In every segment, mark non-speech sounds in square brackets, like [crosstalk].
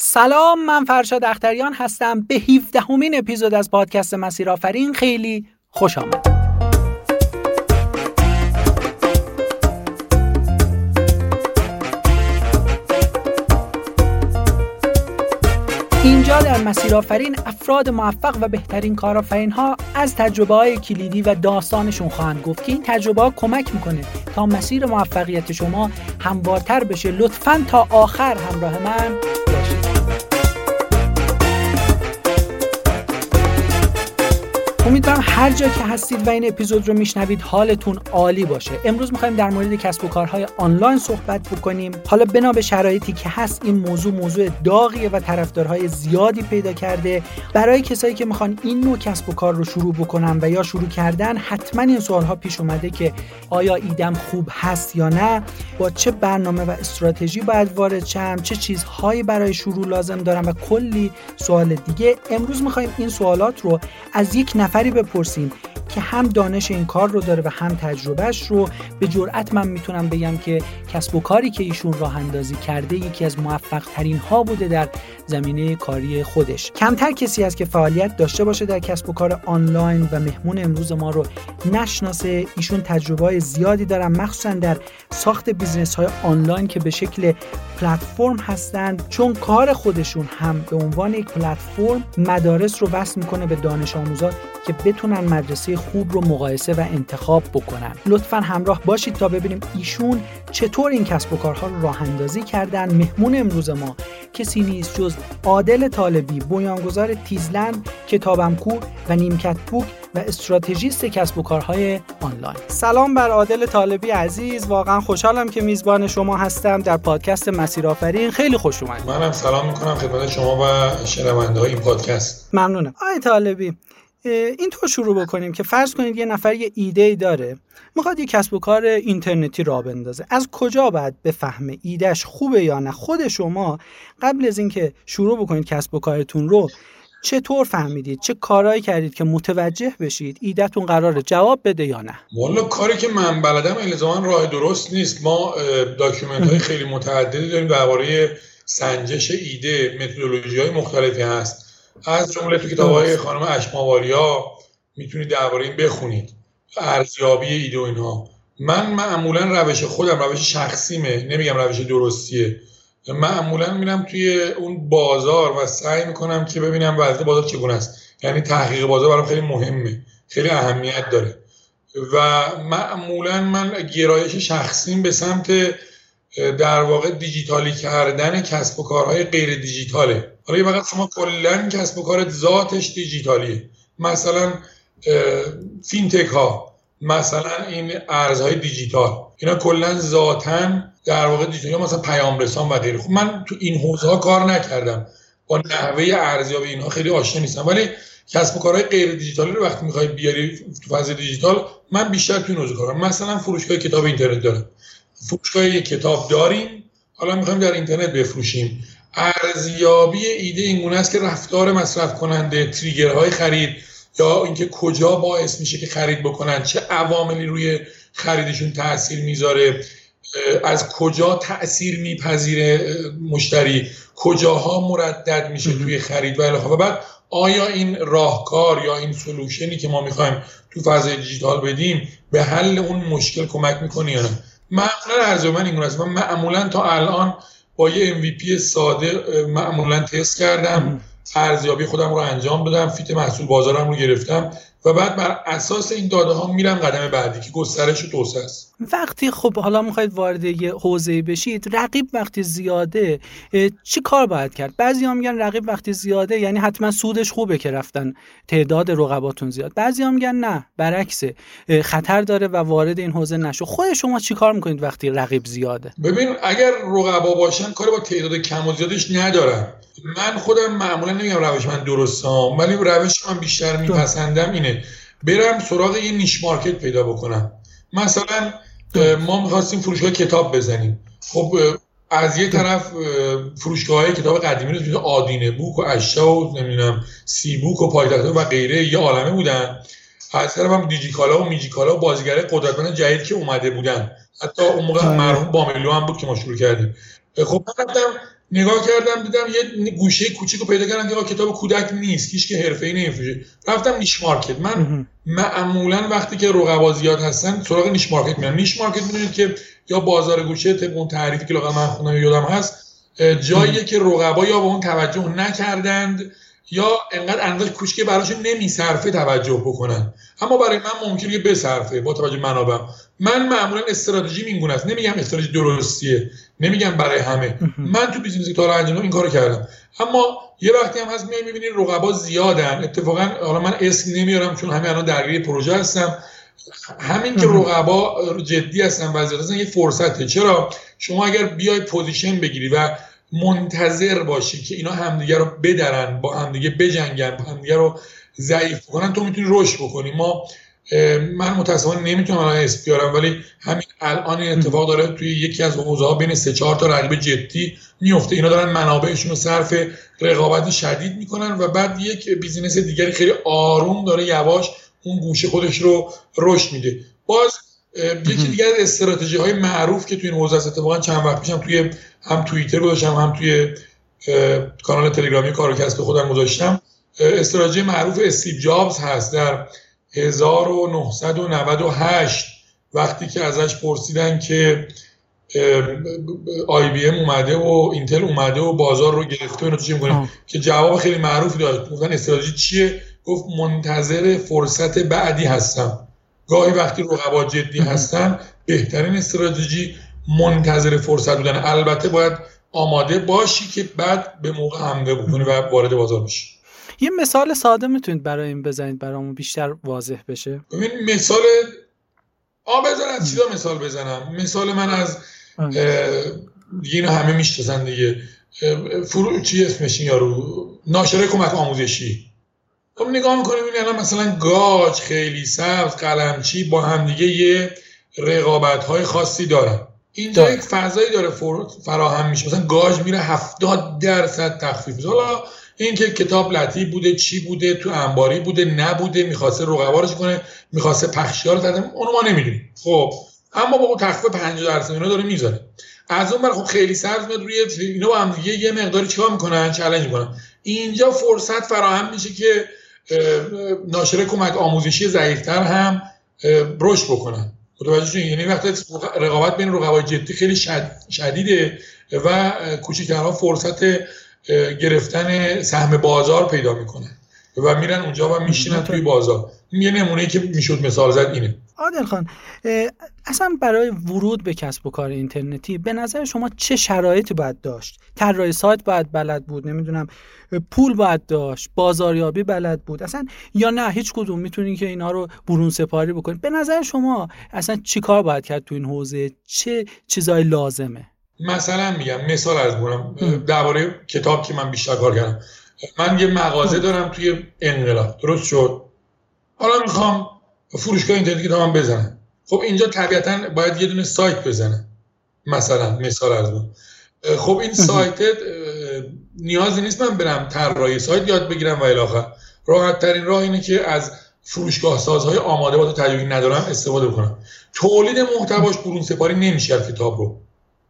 سلام من فرشاد اختریان هستم. به 17 همین اپیزود از پادکست مسیر آفرین خیلی خوش آمد. اینجا در مسیر آفرین افراد موفق و بهترین کارآفرین ها از تجربه های کلیدی و داستانشون خواهند گفت که این تجربه ها کمک می‌کنه تا مسیر موفقیت شما هموارتر بشه. لطفا تا آخر همراه من. امیدوارم هر جا که هستید و این اپیزود رو میشنوید حالتون عالی باشه. امروز می‌خوایم در مورد کسب و کارهای آنلاین صحبت بکنیم. حالا بنا به شرایطی که هست این موضوع موضوع داغیه و طرفدارهای زیادی پیدا کرده. برای کسایی که می‌خوان این نوع کسب و کار رو شروع بکنن و یا شروع کردن حتما این سوالها پیش اومده که آیا ایدم خوب هست یا نه؟ با چه برنامه و استراتژی باید وارد شم؟ چه چیزهایی برای شروع لازم دارم؟ و کلی سوال دیگه. امروز می‌خوایم این سوالات رو از یک نفری بپرسیم که هم دانش این کار رو داره و هم تجربهش رو. به جرأت من می‌تونم بگم که کسب و کاری که ایشون راه اندازی کرده یکی از موفق ترین ها بوده در زمینه کاری خودش. کمتر کسی است که فعالیت داشته باشه در کسب و کار آنلاین و مهمون امروز ما رو نشناسه. ایشون تجربه زیادی دارن مخصوصا در ساخت business های آنلاین که به شکل پلتفرم هستند چون کار خودشون هم به عنوان یک پلتفرم مدارس رو وصل می‌کنه به دانش آموزان که بتونن مدرسه خوب رو مقایسه و انتخاب بکنن. لطفا همراه باشید تا ببینیم ایشون چطور این کسب و کارها رو راه اندازی کردن. مهمون امروز ما کسی نیست جز عادل طالبی بنیانگذار تیزلند کتابم کو و نیمکت بوک و استراتژیست کسب و کارهای آنلاین. سلام بر عادل طالبی عزیز. واقعا خوشحالم که میزبان شما هستم در پادکست مسیر آفرین. خیلی خوش اومدید. منم سلام می‌کنم خدمت شما و شنونده های این پادکست. ممنونم. آقای طالبی اینطور شروع بکنیم که فرض کنید یه نفر یه ایده ای داره می‌خواد یه کسب و کار اینترنتی را بندازه. از کجا باید بفهمه ایدهش خوبه یا نه؟ خود شما قبل از اینکه شروع بکنید کسب و کارتون رو چطور فهمیدید؟ چه کارهایی کردید که متوجه بشید ایدهتون قراره جواب بده یا نه؟ والا کاری که من بلدم الزاما راه درست نیست. ما document های خیلی متعددی داریم درباره سنجش ایده متدولوژی های مختلفی هست. از جمله تو کتاب های خانم اش ماوریا می‌تونید درباره این بخونید. ارزیابی ایده و اینها. من معمولا روش خودم روش شخصیمه. نمیگم روش درستیه. معمولا میرم توی اون بازار و سعی می‌کنم که ببینم وضع بازار چگونه است. یعنی تحقیق بازار برام خیلی مهمه. خیلی اهمیت داره. و معمولا من گرایش شخصیم به سمت در واقع دیجیتالی کردن کسب و کارهای غیر دیجیتاله. حالا فقط شما کلا کسب و کارت ذاتش دیجیتالیه. مثلا فینتک ها مثلا این ارزهای دیجیتال. اینا کلا ذاتا در واقع دیجیتال مثلا پیام رسان و غیره. خب من تو این حوزه ها کار نکردم. با نحوه ارزیابی اینها خیلی آشنا نیستم. ولی کسب و کارهای غیر دیجیتالی رو وقتی می‌خوای بیاری تو فاز دیجیتال من بیشتر تو این حوزه کارم. مثلا فروشگاه کتاب اینترنت دارم. فروشگاه کتاب داریم حالا می‌خوایم در اینترنت بفروشیم. ارزیابی ایده این است که رفتار مصرف کننده تریگرهای خرید یا اینکه کجا باعث میشه که خرید بکنن چه عواملی روی خریدشون تاثیر می‌ذاره از کجا تاثیر میپذیره مشتری کجاها مردد میشه توی خرید و و بعد آیا این راهکار یا این سلوشنی که ما می‌خوایم تو فضای دیجیتال بدیم به حل اون مشکل کمک می‌کنه یا نه؟ معمولا ارزیابی من این است. من معمولا تا الان با یه MVP ساده معمولا تست کردم. ارزیابی خودم رو انجام دادم. فیت محصول بازارم رو گرفتم. و بعد بر اساس این داده ها میرم قدم بعدی که گسترش و توسعه است. وقتی خب حالا می‌خواید وارد یه حوزه بشید رقیب وقتی زیاده چی کار باید کرد؟ بعضی هم میگن رقیب وقتی زیاده یعنی حتما سودش خوبه که رفتن. تعداد رقباتون زیاد. بعضی هم میگن نه برعکسه. خطر داره و وارد این حوزه نشو. خود شما چی کار می‌کنید وقتی رقیب زیاده؟ ببین اگر رقبا باشن کاری با تعداد کم و زیادش ندارم من خودم معمولا نمیگم روش من درستم ولی روش من بیشتر میپسندم اینه برم سراغ یه نیش مارکت پیدا بکنم. مثلا ما می‌خواستیم فروشگاه کتاب بزنیم. خب از یه طرف فروشگاه های کتاب قدیمی رو آدینه بوک و اشا و نمی‌دونم سی بوک و پایتخت و غیره یه عالمه بودن. از طرف هم دیجیکالا و میجیکالا و بازیگر قدرتمند جدید که اومده بودن. حتی اون موقع آره. مرحوم بامیلو هم بود که ما شروع کردیم. خب من نگاه کردم دیدم یه گوشه کوچیک رو پیدا کردم که کتاب کودک نیست هیچ که حرفه‌ای نمیفروشه. رفتم نیش مارکت. من معمولا وقتی که رقبا زیاد هستن سراغ نیش مارکت میرم. نیش مارکت می‌دونید که یا بازار گوشه طبق اون تعریفی که من خوندم یادم هست جاییه که رقبا یا به اون توجه نکردند. یا انقدر اندازه کوچیک براش نمیصرفه توجه بکنن. اما برای من ممکنه که بصرفه با توجه منابع من معمولا استراتژی این است. نمیگم استراتژی درستیه. نمیگم برای همه. من تو business تا انجام این کارو کردم. اما یه وقتی هم هست می‌بینید رقبا زیادن. اتفاقا حالا من اسم نمیارم چون همه الان درگیر پروژه هستم. همین که رقبا جدی هستن و زیاد هستن یه فرصته. چرا؟ شما اگر بیای position بگیری و منتظر باشی که اینا همدیگه رو بدرن با همدیگه بجنگن با همدیگه رو ضعیف کنن تو می‌تونی رشد بکنی. ما من متاسفانه نمی‌تونم الان اسم بیارم ولی همین الان این اتفاق داره توی یکی از ها بین سه چهار تا رقیب جدی میفته اینا دارن منابعشون رو صرف رقابت شدید می‌کنن و بعد یک بیزینس دیگری خیلی آروم داره یواش اون گوشه خودش رو رشد میده. باز یکی دیگر استراتژی های معروف که توی این حوزه اتفاقا چند وقت پیشم توی هم توییتر گذاشتم هم توی کانال تلگرامی کارکست خودم گذاشتم. استراتژی معروف استیو جابز هست. در 1998 وقتی که ازش پرسیدن که آی بی ام اومده و اینتل اومده و بازار رو گرفته و چی می‌کنه؟ که جواب خیلی معروفی داد. گفتن استراتژی چیه؟ گفت منتظر فرصت بعدی هستم. گاهی وقتی رقبا جدی هستن بهترین استراتژی منتظر فرصت بودن. البته باید آماده باشی که بعد به موقع حمله بکنی و وارد بازار بشی. یه مثال ساده می‌تونید برای این بزنید برامون بیشتر واضح بشه؟ ببین مثال آ از چیزا مثال بزنم. مثال من از دیگه اینو همه می‌شناسن دیگه. فرو چی اسمش یارو؟ ناشره کمک آموزشی. خب نگاه می‌کنیم این الان مثلا گاج خیلی سبز قلمچی با همدیگه یه رقابت های خاصی دارن. اینجا یک فضایی داره فراهم میشه. مثلا گاج میره 70 درصد تخفیف. حالا این که کتاب لطیف بوده چی بوده تو انباری بوده نبوده می‌خواسته رقبارش کنه می‌خواسته پخشیار زده اونو ما نمی‌دونیم. خب اما با تخفیف 50 درصد اینا داره می‌ذاره. از اون خب خیلی سرد میاد روی اینا با هم دیگه یه مقداری چیکار می‌کنن؟ چالش می‌کنن. اینجا فرصت فراهم میشه که ناشر کمک آموزشی ضعیفتر هم رشد بکنن. متوجه یعنی وقتی رقابت بین رقبای جدی خیلی شدیده و کوچیکترها فرصت گرفتن سهم بازار پیدا می‌کنن و میرن اونجا و میشینن توی بازار. یه نمونه که می‌شد مثال زد اینه. عادل خان اصلا برای ورود به کسب و کار اینترنتی به نظر شما چه شرایطی باید داشت؟ طراحی سایت باید بلد بود نمی‌دونم پول باید داشت بازاریابی بلد بود اصلا یا نه هیچ کدوم می‌تونین که اینا رو برون سپاری بکنید به نظر شما اصلا چیکار باید کرد تو این حوزه؟ چه چیزای لازمه؟ مثلا میگم مثال از بونم درباره کتاب که من بیشتر کار کردم. من یه مغازه دارم توی انقلاب درست شد؟ حالا می‌خوام فروشگاه اینترنتی کتابم بزنم. خب اینجا طبیعتا باید یه دونه سایت بزنم مثلا مثال از بود خب این سایت نیازی نیست من برم طراحی سایت یاد بگیرم و الاخر راحت ترین راه اینه که از فروشگاه سازهای آماده با تجربه ندارم استفاده کنم تولید محتواش برون سپاری نمیشه کتاب رو.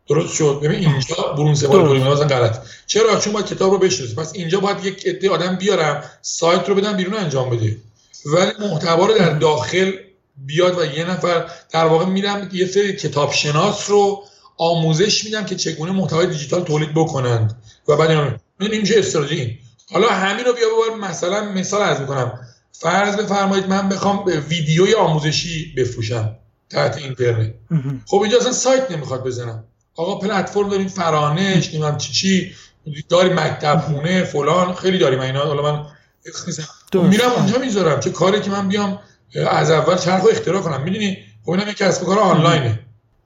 درست شد؟ ببین اینجا برون سپاری تولید مثلا غلط. چرا؟ چون باید کتاب رو بشناسه پس اینجا باید یک عده آدم بیارم سایت رو بدم بیرون انجام بده. ولی محتوا رو در داخل بیاد و یه نفر در واقع میرم یه سری کتاب شناس رو آموزش میدم که چگونه محتوای دیجیتال تولید بکنند. و بعد اینا این میشه استراتژی. حالا همین رو بیا ببر مثلا مثال از می‌کنم. فرض بفرمایید من بخوام ویدیوی آموزشی بفروشم تحت اینترنت خب اینجا اصلا سایت نمی‌خواد بزنم. آقا پلتفرم داریم فرانش نمی‌دونم چی چی. داری مکتب خونه فلان. خیلی داریم. اینا حالا من میرم اونجا می‌ذارم چه کاری که من بیام از اول چرخ اختراع کنم. می‌دونی؟ خب اینم یک کسب کار آنلاینه.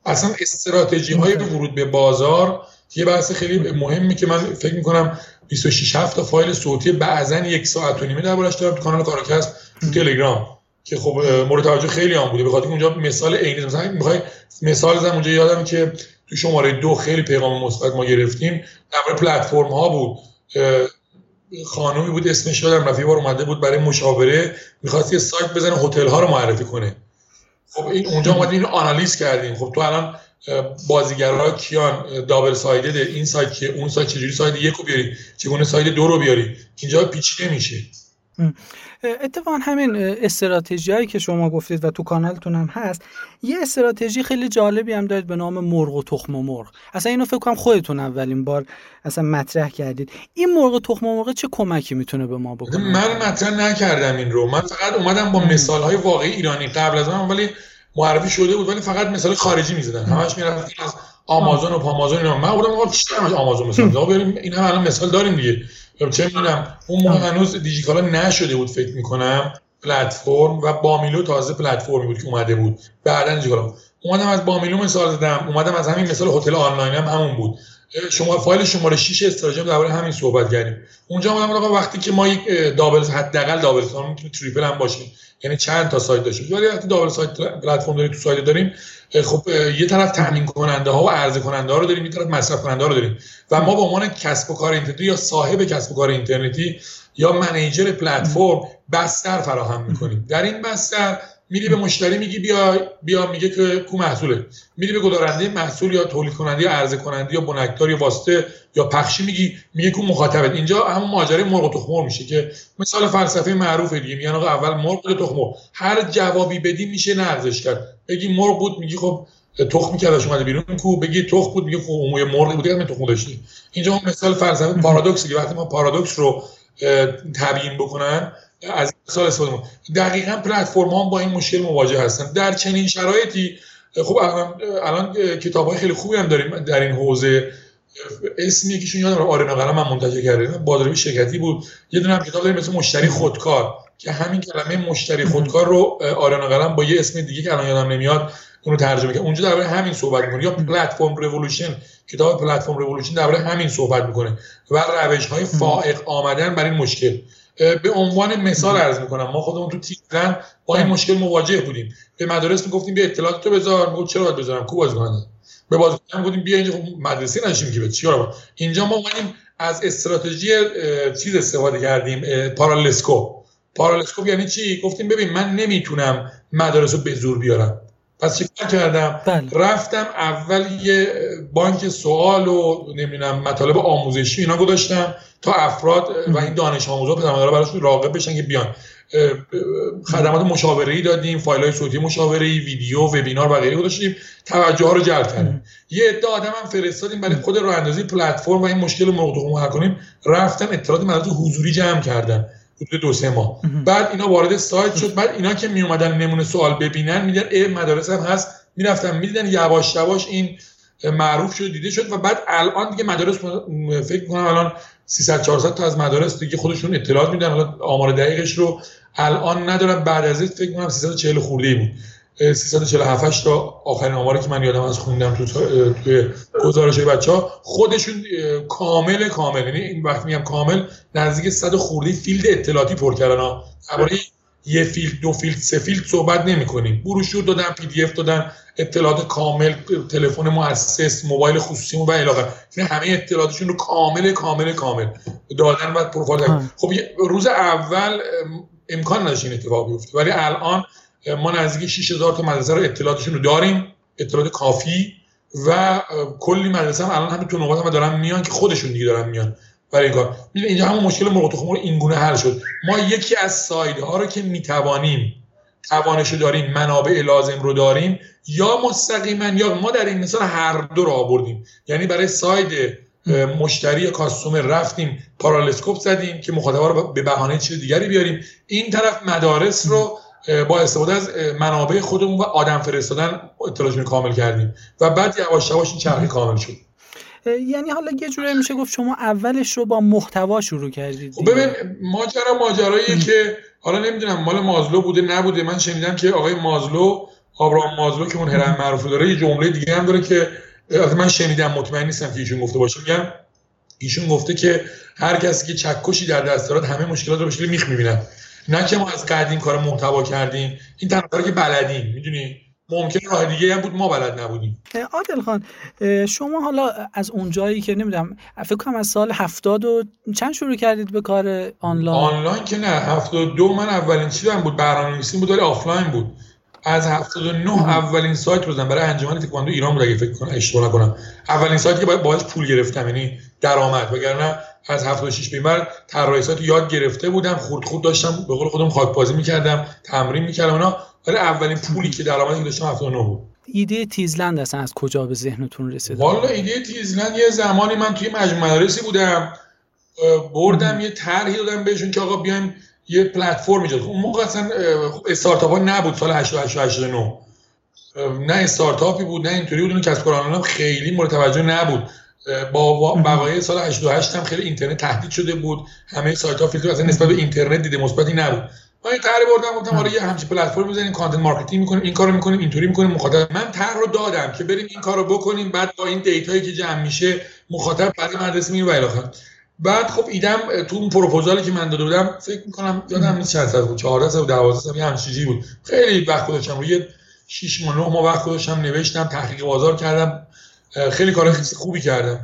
اصلا استراتژی های ورود به بازار یه بحث خیلی مهمی که من فکر می‌کنم 26 7 تا فایل صوتی بعضا یک ساعت و نیمه دربارش دارم تو کانال کارکست تو تلگرام. که خب مورد توجه خیلی هم بوده. بخاطر اونجا مثال عینی مثلا می‌خوای مثال زدم اونجا یادم که تو شماره دو خیلی پیغام مثبت ما گرفتیم. در پلتفرم ها بود. خانومی بود اسمش یادم رفت بار اومده بود برای مشاوره می‌خواست یه سایت بزنه هتل ها رو معرفی کنه. خب این اونجا اومدیم اینو آنالیز کردیم. خب تو الان بازیگرها کیان؟ دابل سایده این سایت که اون سایت چجوری سایت یک رو بیاری؟ چگونه سایت دو رو بیاری؟ اینجا پیچیده میشه. اتفاقا همین استراتژی هایی که شما گفتید و تو کانالتون هم هست یه استراتژی خیلی جالبی هم دارید به نام مرغ و تخم و مرغ. اصلا اینو فکر کنم خودتون اولین بار اصلا مطرح کردید. این مرغ و تخم و مرغ چه کمکی می‌تونه به ما بکنه؟ من مطرح نکردم این رو. من فقط اومدم با مثال های واقعی ایرانی قبل از من ولی معرفی شده بود ولی فقط مثال خارجی می‌زدن. همش می‌رفت از آمازون و پامازون اینا. من بودم آقا چی آمازون مثلا؟ بریم این هم الان مثال داریم دیگه. چه می‌دونم اون موقع هنوز دیجیکالا نشده بود فکر می‌کنم پلتفرم و بامیلو تازه پلتفرمی بود که اومده بود. بعدا دیجیکالا اومدم از بامیلو مثال زدم اومدم از همین مثال هتل آنلاین هم همون بود. شما فایل شماره 6 استراتژی درباره همین صحبت کردیم. اونجا اومدم آقا وقتی که ما یک دابل حداقل دابل سایت می‌تونه تریپل هم باشه یعنی چند تا سایت داشته ولی وقتی دابل سایت پلتفرم داریم تو سایت داریم خب یه طرف تامین کننده ها و عرضه کننده ها رو داریم یه طرف مصرف کننده ها رو داریم. و ما به عنوان کسب و کار اینترنتی یا صاحب کسب و کار اینترنتی یا منیجر پلتفرم بستر فراهم می‌کنیم. در این بستر میری به مشتری میگی بیا بیا میگه که کو محصوله. میری به گذارنده محصول یا تولید کننده یا عرضه کننده یا بنکدار یا واسطه یا پخشی میگی میگه کو مخاطبت. اینجا همون ماجرای مرغ و تخم میشه که مثال فلسفه معروفه دیگه. میگن آقا اول مرغ و تخم هر جوابی بدی میشه نقضش کرد. بگی مرغ بود میگی خب که ازش اومده بیرون. کو بگی تخم بود میگه خب اون مرغ بود من تخم داشتی. اینجا اون مثال فلسفه پارادوکس که وقتی ما پارادوکس رو تبیین بکنن از سال استفاده دقیقا پلتفرم ها با این مشکل مواجه هستن. در چنین شرایطی خب الان, الان کتاب های خیلی خوبی هم داریم در این حوزه. اسم یکیشون یادم آرنا قلم من منتشر کرده. بازاریابی شرکتی بود. یه دونه هم کتاب داریم مثل مشتری خودکار که همین کلمه مشتری خودکار رو آرنا قلم با یه اسم دیگه که الان یادم نمیاد اونو ترجمه کرد اونجا درباره همین صحبت می‌کنه. یا پلتفرم رولوشن کتاب پلتفرم رولوشن درباره همین صحبت می‌کنه. و روش های فائق آمدن بر این مشکل. به عنوان مثال عرض می‌کنم. ما خودمون تو تیزن با این مشکل مواجه بودیم. به مدارس می‌گفتیم بیا اطلاعات تو بذار. می‌گفت چرا باید بذارم؟ کو بازیکن به بازیکن گفتیم بیا اینجا. خب مدرسه نشیم که چیکار اینجا ما اومدیم از استراتژی چیز استفاده کردیم پارالسکوپ. پارالسکوپ یعنی چی؟ گفتیم ببین من نمی‌تونم مدارس رو به زور بیارم. پس چیکار کردم؟ بله. رفتم اول یه بانک سوال و نمی‌دونم مطالب آموزشی اینا گذاشتم تا افراد و این دانش آموزا پدرمادرها براشون راغب بشن که بیان. خدمات مشاوره ای دادیم فایل های صوتی مشاوره ای ویدیو وبینار و غیره گذاشتیم. توجه ها رو جلب کردیم. یه عده آدم هم فرستادیم برای خود راه اندازی پلتفرم و این مشکل مرغ حل کنیم. رفتن اطلاعات مدارس حضوری جمع کردن حدود دو سه ماه. بعد اینا وارد سایت شد. بعد اینا که می اومدن نمونه سوال ببینن میدن ای مدارس هم هست. می‌رفتن می‌دیدن یواش یواش این معروف شد دیده شد و بعد الان دیگه مدارس فکر کنم الان 300 400 تا از مدارس دیگه خودشون اطلاعات میدن. حالا آمار دقیقش رو الان ندارم. بعد از این فکر کنم 340 خورده ای بود. 347 تا آخرین آماری که من یادم از خوندم تو توی گزارش بچه ها خودشون کامل کامل. یعنی این وقتی میگم کامل نزدیک 100 خورده field اطلاعاتی پر کردن. ها یه field دو field سه field صحبت نمی کنیم بروشور دادن PDF دادن اطلاعات کامل تلفن مؤسس موبایل خصوصی و الی یعنی همه اطلاعاتشون رو کامل کامل کامل دادن و پروفایل خب روز اول امکان نداشت این اتفاق بیفته. ولی الان ما نزدیک 6000 تا مدرسه رو اطلاعاتشون رو داریم اطلاعات کافی و کلی مدرسه هم الان همین تو نقاط هم دارن میان که خودشون دیگه دارن میان. برای این کار. اینجا همون مشکل مرغ تخم این گونه حل شد. ما یکی از سایده ها رو که می‌توانیم توانش داریم منابع لازم رو داریم یا مستقیما یا ما در این مثال هر دو رو آوردیم. یعنی برای ساید مشتری یا کاستومر رفتیم پارالسکوپ زدیم که مخاطبا رو به بهانه چیز دیگری بیاریم. این طرف مدارس رو با استفاده از منابع خودمون و آدم فرستادن اطلاعاتشون کامل کردیم. و بعد یواش یواش این چرخه کامل شد. یعنی حالا یه جوری میشه گفت شما اولش رو با محتوا شروع کردید خب ببین ماجرا ماجراییه که حالا نمی‌دونم مال مازلو بوده نبوده. من شنیدم که آقای مازلو آبراهام مازلو که اون هرم معروف داره یه جمله دیگه هم داره که من شنیدم مطمئن نیستم که ایشون گفته باشه. میگم ایشون گفته که هر کسی که چکشی در دست دارد همه مشکلات رو به میخ می‌بینن نه که ما از قدیم کار محتوا کردیم این تنها که بلدیم می‌دونی؟ ممکن راه دیگه هم بود ما بلد نبودیم. عادل خان شما حالا از اونجایی که نمی‌دونم فکر کنم از سال هفتاد و چند شروع کردید به کار آنلاین؟ آنلاین که نه هفتاد دو من اولین چیزم بود برنامه‌نویسی بود ولی آفلاین بود. از 79 اولین سایت رو برای انجمن تکواندو ایران بود اگه فکر کنم اشتباه نکنم. اولین سایتی که باید پول گرفتم یعنی درآمد وگرنه از 76 به بعد طراحی سایت یاد گرفته بودم خورد خود داشتم به قول خودم خاک بازی می‌کردم تمرین می‌کردم اونا ولی اولین پولی که درآمدی داشتم 79 بود. ایده تیزلند اصلا از کجا به ذهنتون رسید والا ایده تیزلند یه زمانی من توی مجموعه مدارسی بودم بردم یه طرحی دادم بهشون که آقا بیایم یه پلتفرم ایجاد اون موقع اصلا استارتاپ ها نبود سال 88 89 نه. استارتاپی بود نه اینطوری بود کسب کار هم خیلی مورد توجه نبود. با بقایای سال 88 هم خیلی اینترنت تهدید شده بود. همه سایت ها فیلتر اصلا نسبت به اینترنت دیده مثبتی نبود. من این طرح بردم گفتم آره یه همچین پلتفرم بزنیم content marketing می‌کنیم این کارو می‌کنیم اینطوری می‌کنیم مخاطب. من طرح رو دادم که بریم این کارو بکنیم بعد با این data یی که جمع میشه مخاطب بعد مدرسه میره و بعد خب ایدم تو اون پروپوزالی که من داده بودم فکر می‌کنم یادم نیست چند سال بود 14 سال 12 سال یه همچین چیزی بود. خیلی وقت گذاشتم روی 6 ماه 9 ماه وقت گذاشتم نوشتم تحقیق بازار کردم. خیلی کار خوبی کردم.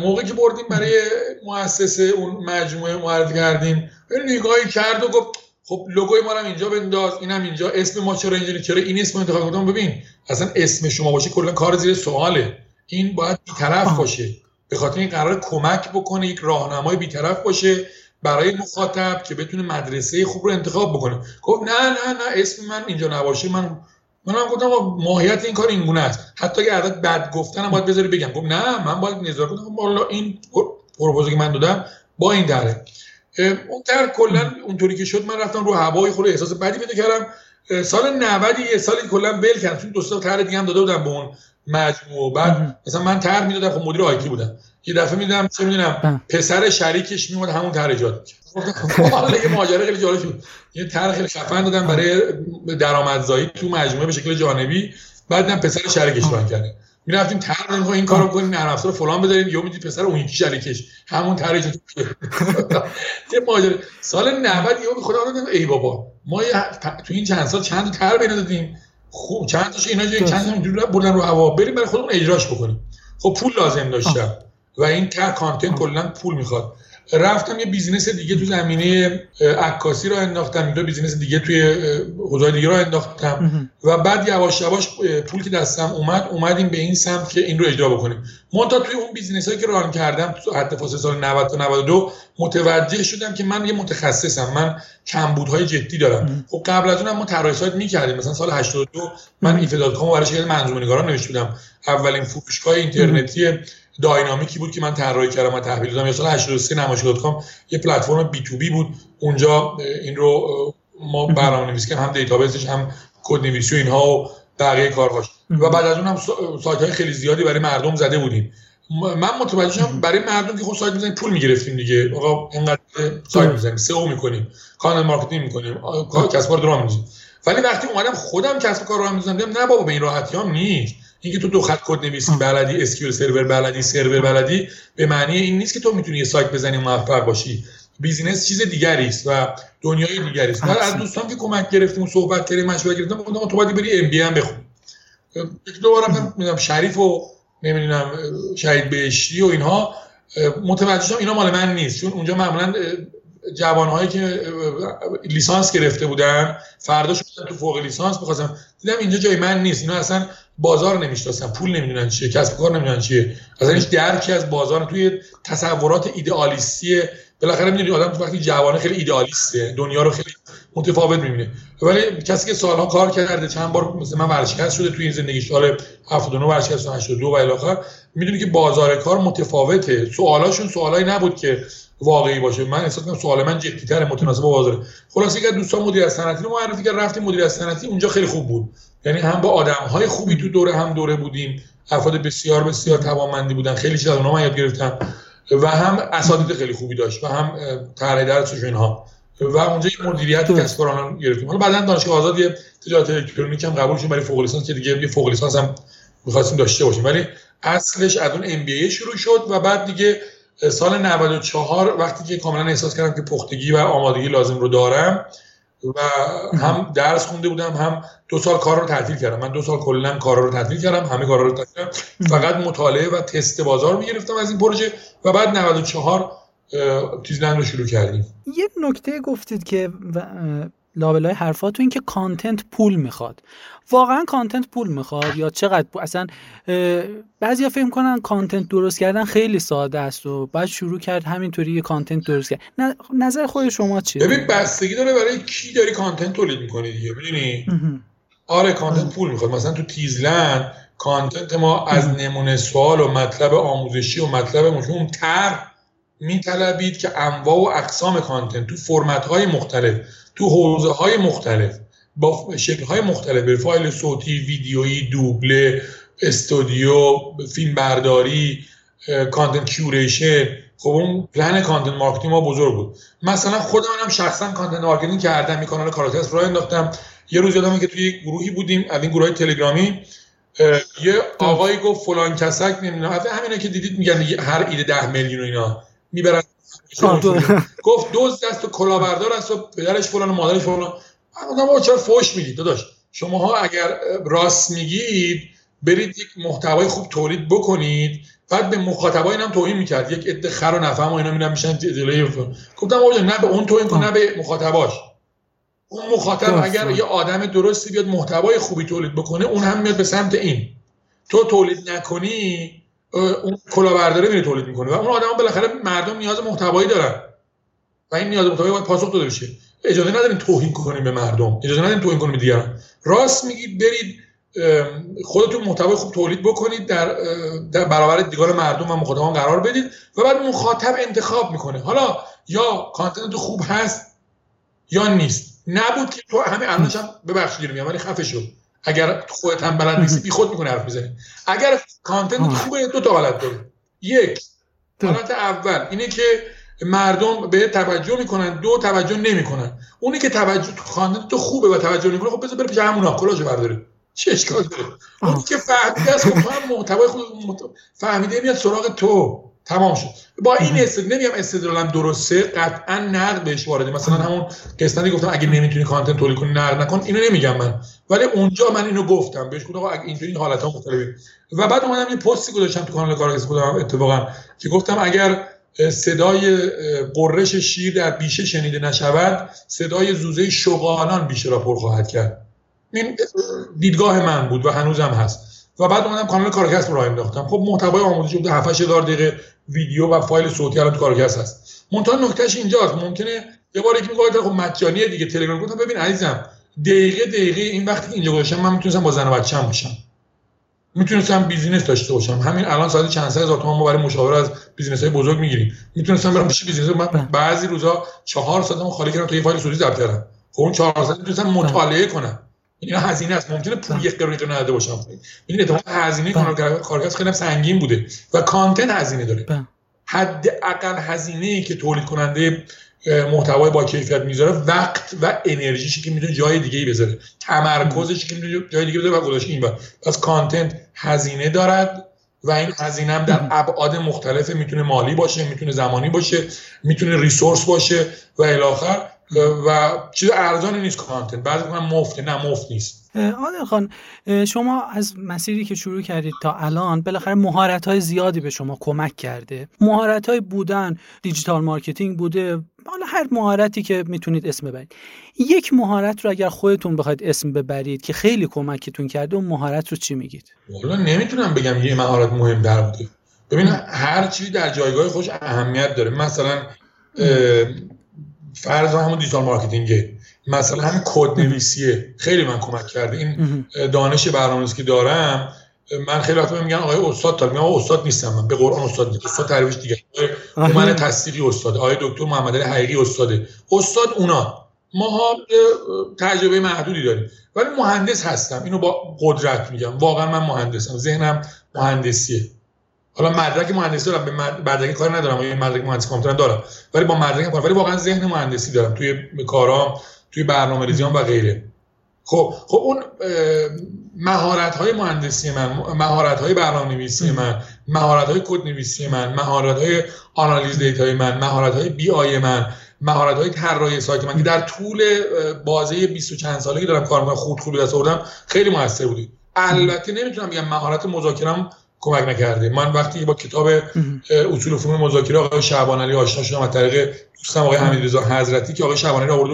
موقعی که بردیم برای مؤسسه اون مجموعه معرفی کردیم نگاهی کرد و گفت خب لوگوی ما هم اینجا بنداز اینم اینجا. اسم ما چرا اینجوری چرا این اسم انتخاب کردم؟ ببین اصلا اسم شما باشه کلا کار زیر سواله. این باید طرف باشه. به خاطر این قرار کمک بکنه یک راهنمای بیطرف باشه برای مخاطب که بتونه مدرسه خوب رو انتخاب بکنه. گفت نه نه نه اسم من اینجا نباشه. من منم گفتم ماهیت این کار اینگونه است. حتی اگه عدد بد گفتنم باید بذاری بگم. گفت نه من باید نظر کنم. والا این پروپوزی که من دادم با این دره اون در کلا اونطوری که شد من رفتم رو هوای خود احساس بدی پیدا کردم. سال 90 یه سالی کلا ول کردم. چون دو تا دیگه هم داده بودم به اون مجموعه. بعد مثلا من طرح می‌دادم خب مدیر آیتی بودم. یه دفعه میدم چه می‌دونم پسر شریکش میومد همون طرح ایجاد می‌کرد. حالا یه ماجرا خیلی جالب شد یه طرح خیلی خفن دادم برای درآمدزایی تو مجموعه به شکل جانبی. بعدم پسر شریکش ران کرده. می‌رفتیم طرح این کارو کنیم نرم افزار فلان بذاریم. یا میدی پسر اون یکی شریکش. همون طرح ایجاد [laughs] یه ماجرا. سال 90 یهو خدا دادم ای بابا ما تو این چند سال چند طرح بین دادیم. خوب چند تاش اینا چند تا بردن رو هوا. بریم برای خودمون اجراش بکنیم. خب پول لازم داشتم. و اینتر کانتنت کلا پول می‌خواد. رفتم یه business دیگه تو زمینه عکاسی رو انداختم دو business دیگه توی حوزه دیگه رو انداختم. و بعد یواش یواش پول که دستم اومد اومدیم به این سمت که این رو اجرا بکنیم. تا توی اون business هایی که run کردم تو حد فاصله سال 90 تا 92 متوجه شدم که من یه متخصصم من کمبودهای جدی دارم. خب قبل از اون ما طراحی سایت می‌کردیم. مثلا سال 82 من ایفداد کام برای شرکت منظومه‌نگاران نوشته بودم. اولین فروشگاه اینترنتی داینامیکی بود که من طراحی کردم و تحویل دادم. یا سال 83 نمایشگاه یه پلتفرم B2B بود. اونجا این رو ما برنامه‌نویسی کردیم هم دیتابیسش هم کد نویسی و اینها و بقیه کارهاش و بعد از اون هم سایت های خیلی زیادی برای مردم زده بودیم. من متوجه شدم برای مردم که خود سایت می‌زنیم پول می‌گرفتیم دیگه. آقا اینقدر سایت می‌زنیم سئو می‌کنیم. کانال marketing می‌کنیم. کسب کار دارم ولی وقتی اومدم خودم کسب کار رو می‌زنم نه بابا به این راحتی هم نیست. اینکه تو دو خط کد نویسی بلدی SQL Server بلدی سرور بلدی به معنی این نیست که تو می‌تونی یه سایت بزنی و موفق باشی. business چیز دیگری است و دنیای دیگری است. بعد از دوستان که کمک گرفتیم و صحبت کردیم مشورت گرفتیم گفتم تو باید بری MBA هم بخون. یک دو بارم می‌دونم شریف و نمی‌دونم شهید بهشتی و اینها متوجه شدم اینا مال من نیست چون اونجا معمولا جوانهایی که لیسانس گرفته بودن فردا شدن تو فوق لیسانس می‌خواستم دیدم اینجا جای من نیست. اینا اصلا بازار نمی‌شناسن. پول نمی‌دونن چیه کسب کار نمی‌دونن چیه. اصلا هیچ درکی از بازار توی تصورات ایدئالیستی. بالاخره می‌دونی آدم تو وقتی جوانه خیلی ایدئالیسته. دنیا رو خیلی متفاوت می‌بینه. ولی کسی که سالها کار کرده چند بار مثل من ورشکست شده توی این زندگی سال 79 ورشکست 82 و الی آخر می‌دونی که بازار کار متفاوته. سوالاشون سوالایی نبود که واقعی باشه. من احساس کنم سوال من جدی‌تر متناسب با بازار خلاص یک دوستان مدیر صنعتی رو معرفی کرد رفتیم مدیر صنعتی اونجا خیلی خوب بود. یعنی هم با آدم‌های خوبی تو دوره هم دوره بودیم. افراد بسیار بسیار توانمندی بودن. خیلی چیزا اونها من یاد گرفتم. و هم اساتید خیلی خوبی داشت و هم طرح درسش اینها. و اونجا یه مدیریت کسب کاران گرفتیم. حالا بعدن دانشگاه آزاد یه تجارت الکترونیک هم قبول شد برای فوق لیسانس که دیگه یه فوق لیسانس هم می‌خواستیم داشته باشیم. ولی اصلش از اون ام بی شروع شد و بعد دیگه سال 94 وقتی که کاملا احساس کردم که پختگی و آمادگی لازم رو دارم و هم درس خونده بودم هم دو سال کار رو تعطیل کردم. من دو سال کلا کار رو تعطیل کردم همه کار رو تعطیل کردم. فقط مطالعه و تست بازار می‌گرفتم از این پروژه و بعد 94 تیزلند رو شروع کردیم. یه نکته گفتید که لابلای حرفاتون که content پول می‌خواد. واقعا content پول می‌خواد یا چقدر پول؟ اصلا بعضیا فکر کنن content درست کردن خیلی ساده است و بعد شروع کرد همینطوری یه content درست کرد. نظر خود شما چیه؟ ببین بستگی داره برای کی داری content تولید می‌کنی دیگه می‌دونی؟ آره content پول می‌خواد. مثلا تو تیزلند content ما از نمونه سوال و مطلب آموزشی و مطلب مفهوم تر میطلبید که انواع و اقسام content تو فرمت های مختلف. تو حوزه های مختلف با شکل های مختلف به فایل صوتی ویدیویی دوبله استودیو فیلم برداری content curation خب اون plan content marketing ما بزرگ بود. مثلا خودم هم شخصا content marketing کردم می کانال کاراکترز راه انداختم. یه روز یادمه که توی یک گروهی بودیم از این گروه تلگرامی یه آقایی گفت فلان کسک نمی‌دونم همینه که دیدید میگن هر ایده ده میلیون و اینا. می‌برن گفت دوز دست و کلاهبردار است و پدرش فلان و مادرش فلان. آدم چرا فوش میگید داداش؟ شماها اگر راست میگید برید یک محتوای خوب تولید بکنید بعد به مخاطبای هم توهین می‌کرد. یک عده خر و نفهم و اینا میرن میشن جلوی گفتم آقا نه به اون توهین کن نه به مخاطباش. اون مخاطب اگر یه آدم درستی بیاد محتوای خوبی تولید بکنه اون هم میاد به سمت این. تو تولید نکنی اون کلاهبرداری میره تولید می‌کنه. و اون آدم بالاخره مردم نیاز محتوایی دارن. و این نیاز محتوایی باید پاسخ داده بشه. اجازه نداریم توهین کنیم به مردم. اجازه نداریم توهین کنیم به دیگران. راست میگید برید خودتون محتوای خوب تولید بکنید در, در برابر دیگان مردم و مخاطبان قرار بدید و بعد مخاطب انتخاب می‌کنه. حالا یا content خوب هست یا نیست. نبود که تو همه الان ببخشید میگم ولی خفه شد اگر خودت هم بلد نیستی بی خود می‌کنه حرف می‌زنی. اگر content خوبه دو تا حالت داره یک حالت اول اینه که مردم به توجه می‌کنن دو توجه نمی‌کنن. اونی که توجه content تو خوبه و توجه نمی‌کنه خب بذار بره پیش همونا کلاژو برداره. چه اشکال داره؟ اونی که فهمیده است خب تو هم محتوای خود فهمیده میاد سراغ تو. تمام شد. با این استدلال نمیگم استدلالم درسته قطعا نقد بهش وارده. مثلا همون قسمتی گفتم اگه نمی‌تونی کانتنت تولید کنی نقد نکن اینو نمیگم من. ولی اونجا من اینو گفتم. بهش گفتم آقا اینجوری این حالت ها مختلفه. و بعد اومدم یه پستی گذاشتم تو کانال کارگز خودم اتفاقا که گفتم اگر صدای قررش شیر در بیشه شنیده نشود صدای زوزه شغالان بیشه را پر خواهد کرد. این دیدگاه من بود و هنوزم هست. و بعد اومدم کانال کارکست رو انداختم. خب محتوای آموزشی بوده 7 هزار دقیقه ویدیو و فایل صوتی الان تو کارکست هست. منتها نکتهش اینجاست. ممکنه یه بار یکی میگه خب مجانیه دیگه تلگرام. گفتم ببین عزیزم دقیقه دقیقه این وقتی که اینجا گذاشتم من می‌تونستم با زن و بچه‌م باشم. می‌تونستم business داشته باشم. همین الان ساعت چند صد هزار تومان ما برای مشاوره از business های بزرگ می‌گیریم. می‌تونستم برم پیش business. من بله. بعضی روزا چهار ساعتمو خالی کردم تا یه فایل صوتی ضبط کردم. خب اون چهار ساعت می‌تونستم مطالعه کنم. اینا هزینه است. ممکنه پول یک قرون نداده باشم. این اتفاقا هزینه بله. کارگاه خیلی سنگین بوده و کانتنت هزینه داره. بله. حد اقل هزینه ای که تولید کننده محتوای با کیفیت می‌ذاره وقت و انرژیشی که می‌تونه جای دیگه ای بذاره. تمرکزش که می‌تونه جای دیگه بذاره و گذاشته این پس کانتنت هزینه دارد و این هزینه هم در ابعاد مختلفه. می‌تونه مالی باشه می‌تونه زمانی باشه می‌تونه resource باشه و الی آخر و چیز ارزانی نیست content. بعضی من مفته نه مفت نیست. عادل خان شما از مسیری که شروع کردید تا الان بالاخره مهارت های زیادی به شما کمک کرده. مهارت های بودن digital marketing بوده. حالا هر مهارتی که می‌تونید اسم ببرید. یک مهارت رو اگر خودتون بخواید اسم ببرید که خیلی کمکتون کرده اون مهارت رو چی میگید؟ والا نمی‌تونم بگم یه مهارت مهم در بوده ببین هر چیزی در جایگاه خوش اهمیت داره. مثلا فرض همون دیجیتال مارکتینگه مثلا همین کد نویسیه. خیلی من کمک کرده. این دانش برنامه‌نویسی که دارم من خیلی وقتا میگن آقای استاد تا میگم استاد نیستم من. به قرآن استاد نیستم. استاد تعریفش دیگه. من تصدیقی استاد. آقای دکتر محمد علی حقیقی استاده. استاد اونا. ما تجربه محدودی داریم. ولی مهندس هستم. اینو با قدرت میگم. واقعا من مهندسم. ذهنم مهندسیه. حالا مدرک مهندسی دارم به مدرک کار ندارم یه مدرک مهندسی کامپیوتر دارم. ولی با مدرک ولی واقعا ذهن مهندسی دارم توی کارام توی برنامه ریزیام و غیره. خب خب اون مهارت های مهندسی من مهارت های برنامه‌نویسی من مهارت های کد نویسی من مهارت های آنالیز data ی من مهارت های BI من مهارت های طراحی سایت من که در طول بازه 20 و چند ساله که دارم کار خود خوبی دست آوردم خیلی موثر بودی. البته نمی‌تونم بگم مهارت مذاکرم کمک نکرده من وقتی با کتاب اصول فنون مذاکره آقای شعبان علی آشنا شدم از طریق دوستم آقای حمیدرضا حضرتی که آقای شعبان علی آورد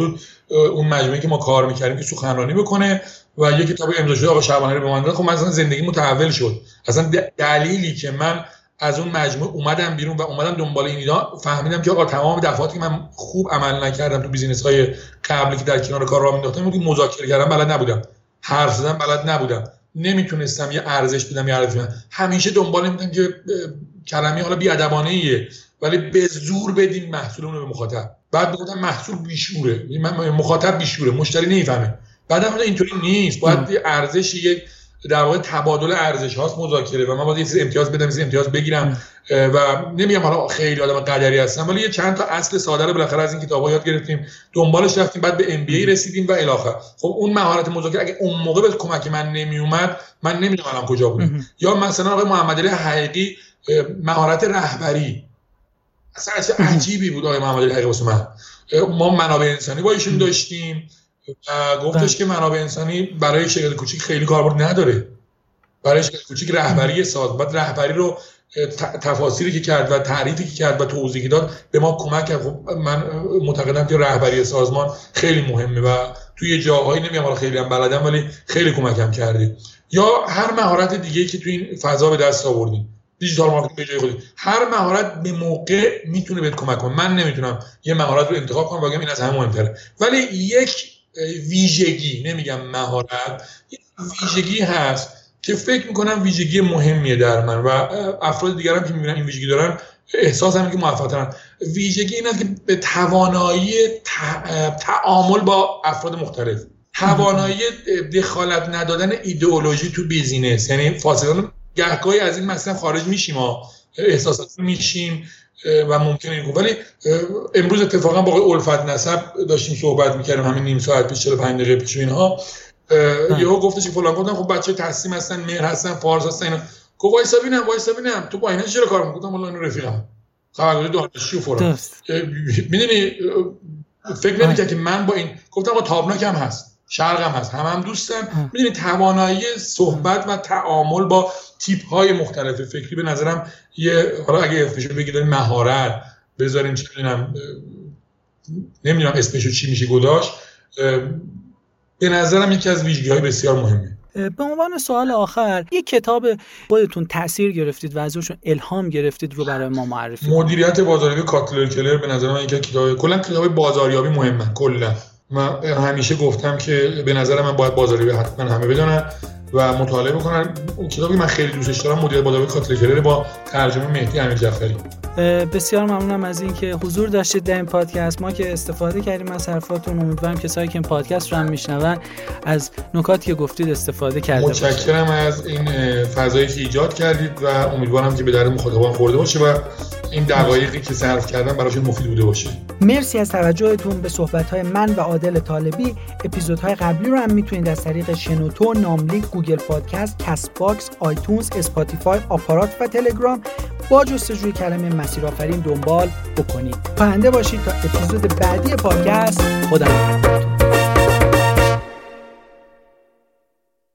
اون مجموعه که ما کار می‌کردیم که سخنرانی بکنه و یه کتاب امضا شده آقای شعبان علی به من خب من اصلا زندگی متحول شد. اصلا دلیلی که من از اون مجموعه اومدم بیرون و اومدم دنبال این اینا فهمیدم که آقا تمام دفعاتی که من خوب عمل نکردم تو بیزینس های قبلی که در کنار کار راه مینداختم بود مذاکره کردم بلد نبودم. حرف زدن بلد نبودم. نمی‌تونستم یه ارزش بدم یه ارزش بدم. همیشه دنبال میدم که کلمه حالا بیادبانه ایه ولی به زور بدیم محصول رو به مخاطب. بعد بگفتم محصول بیشوره. من مخاطب بیشوره مشتری نمی‌فهمه. بعدم اینطوری نیست. باید ارزش یه در واقع تبادل ارزش هاست مذاکره و من باید یه امتیاز بدم یه امتیاز بگیرم و نمیگم حالا خیلی آدم قدری هستم ولی یه چند تا اصل ساده رو بالاخره از این کتابا یاد گرفتیم. دنبالش رفتیم بعد به ام بی ای رسیدیم و الاخر خب اون مهارت مذاکره اگه اون موقع به کمک من نمی اومد من نمی‌دونم الان کجا بودم. یا مثلا آقای محمد علی حقیقی مهارت رهبری. اصلا عجیبی بود آقای محمد علی حقیقی واسه من. ما منابع انسانی با ایشون داشتیم. و گفتش که منابع انسانی برای شرکت کوچیک خیلی کاربرد نداره. برای شرکت کوچیک رهبری ساز. بعد رهبری رو تفاصیلی که کرد و تعریفی که کرد و توضیحی داد به ما کمک کرد. خب من معتقدم که رهبری سازمان خیلی مهمه و توی جاهایی نمیام حالا خیلی هم بلدم ولی خیلی کمکم کردی. یا هر مهارت دیگه که توی این فضا به دست آوردیم digital marketing به جای خودی هر مهارت به موقع می‌تونه بهت کمک کنه. من نمی‌تونم یه مهارت رو انتخاب کنم بگم این از همه مهمتره. ولی یک ویژگی نمیگم مهارت ویژگی هست که فکر می‌کنم ویژگی مهمیه در من و افراد دیگرم که می‌بینن این ویژگی دارن احساس هم که موفق ویژگی این است که به توانایی تعامل با افراد مختلف. توانایی دخالت ندادن ایدئولوژی تو بیزینس یعنی فاصله گهگاهی از این مثلا خارج میشیم ما احساسات میشیم و ممکنه این ولی امروز اتفاقا با آقای الفت نسب داشتیم صحبت می‌کردیم همین نیم ساعت پیش 45 دقیقه پیش اینها. یهو گفتش که فلان گفتم خب بچه تسلیم هستن مهر هستن فارس هستن اینا. گفت وایسا ببینم وایسا ببینم تو با اینا چرا کار می‌کنم والله اینو رفیقم. خبرگزاری دانشجو فلان. می‌دونی فکر نمی‌کرد که من با این گفتم با تابناک هم هست. شرق هم هست هم هم دوستم می‌دونی توانایی صحبت و تعامل با تیپ های مختلف فکری به نظرم یه حالا اگه اسمشو بگید مهارت. بذاریم چه می‌دونم نمی‌دونم اسمشو چی میشه گذاشت به نظرم یکی از ویژگی های بسیار مهمه. به عنوان سوال آخر یک کتاب خودتون تاثیر گرفتید و ازشون الهام گرفتید رو برای ما معرفی مدیریت بازاریابی کاتلر کلر به نظر من یک کتاب کلا کتاب بازاریابی مهمه. کلا. من همیشه گفتم که به نظر من باید بازاریابی حتما همه بدونن و مطالعه بکنن. اون کتابی من خیلی دوستش دارم مدیریت بازاریابی کاتلر کلر با ترجمه مهدی امیر جعفری. بسیار ممنونم از اینکه حضور داشتید در این پادکست. ما که استفاده کردیم از حرفاتون امیدوارم کسایی که این پادکست رو هم میشنون از نکاتی که گفتید استفاده کرده متشکرم از این فضایی که ایجاد کردید و امیدوارم که به درد مخاطبان خورده باشه و این دقایقی که صرف کردم براشون مفید بوده باشه. مرسی از توجهتون به صحبت من و عادل طالبی. اپیزودهای قبلی رو هم می‌تونید از طریق شنوتو نام‌لیک Google Podcast Castbox iTunes Spotify آپارات و تلگرام با جستجوی کلمه مسیر آفرین دنبال بکنید. پاینده باشید تا اپیزود بعدی پادکست. خدا نگهدارتون